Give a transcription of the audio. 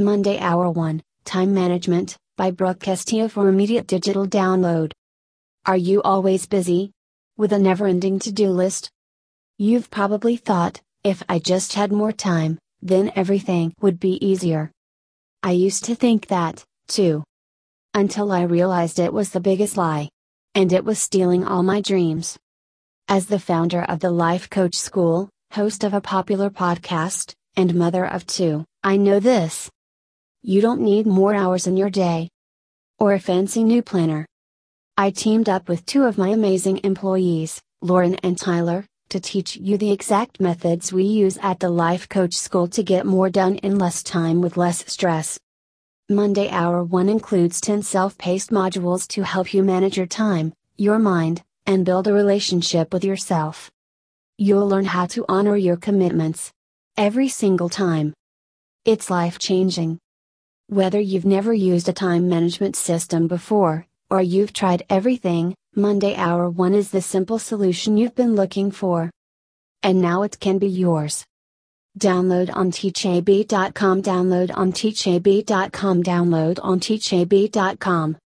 Monday Hour 1 Time Management by Brooke Castillo for immediate digital download. Are you always busy? With a never ending to do list? You've probably thought, if I just had more time, then everything would be easier. I used to think that, too. Until I realized it was the biggest lie. And it was stealing all my dreams. As the founder of the Life Coach School, host of a popular podcast, and mother of two, I know this. You don't need more hours in your day. Or a fancy new planner. I teamed up with two of my amazing employees, Lauren and Tyler, to teach you the exact methods we use at the Life Coach School to get more done in less time with less stress. Monday Hour 1 includes 10 self paced modules to help you manage your time, your mind, and build a relationship with yourself. You'll learn how to honor your commitments. Every single time. It's life changing. Whether you've never used a time management system before, or you've tried everything, Monday Hour 1 is the simple solution you've been looking for. And now it can be yours. Download on teachab.com, download on teachab.com, download on teachab.com.